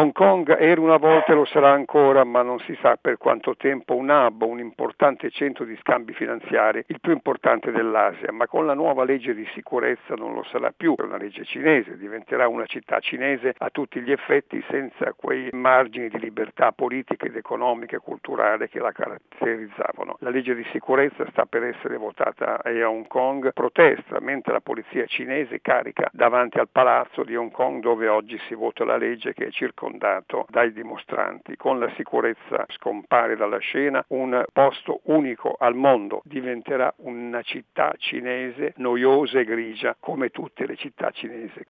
Hong Kong era una volta e lo sarà ancora, ma non si sa per quanto tempo, un hub, un importante centro di scambi finanziari, il più importante dell'Asia, ma con la nuova legge di sicurezza non lo sarà più, è una legge cinese, diventerà una città cinese a tutti gli effetti senza quei margini di libertà politica ed economica e culturale che la caratterizzavano. La legge di sicurezza sta per essere votata a Hong Kong, protesta mentre la polizia cinese carica davanti al palazzo di Hong Kong dove oggi si vota la legge che è circondato dai dimostranti. Con la sicurezza scompare dalla scena un posto unico al mondo, diventerà una città cinese noiosa e grigia come tutte le città cinesi.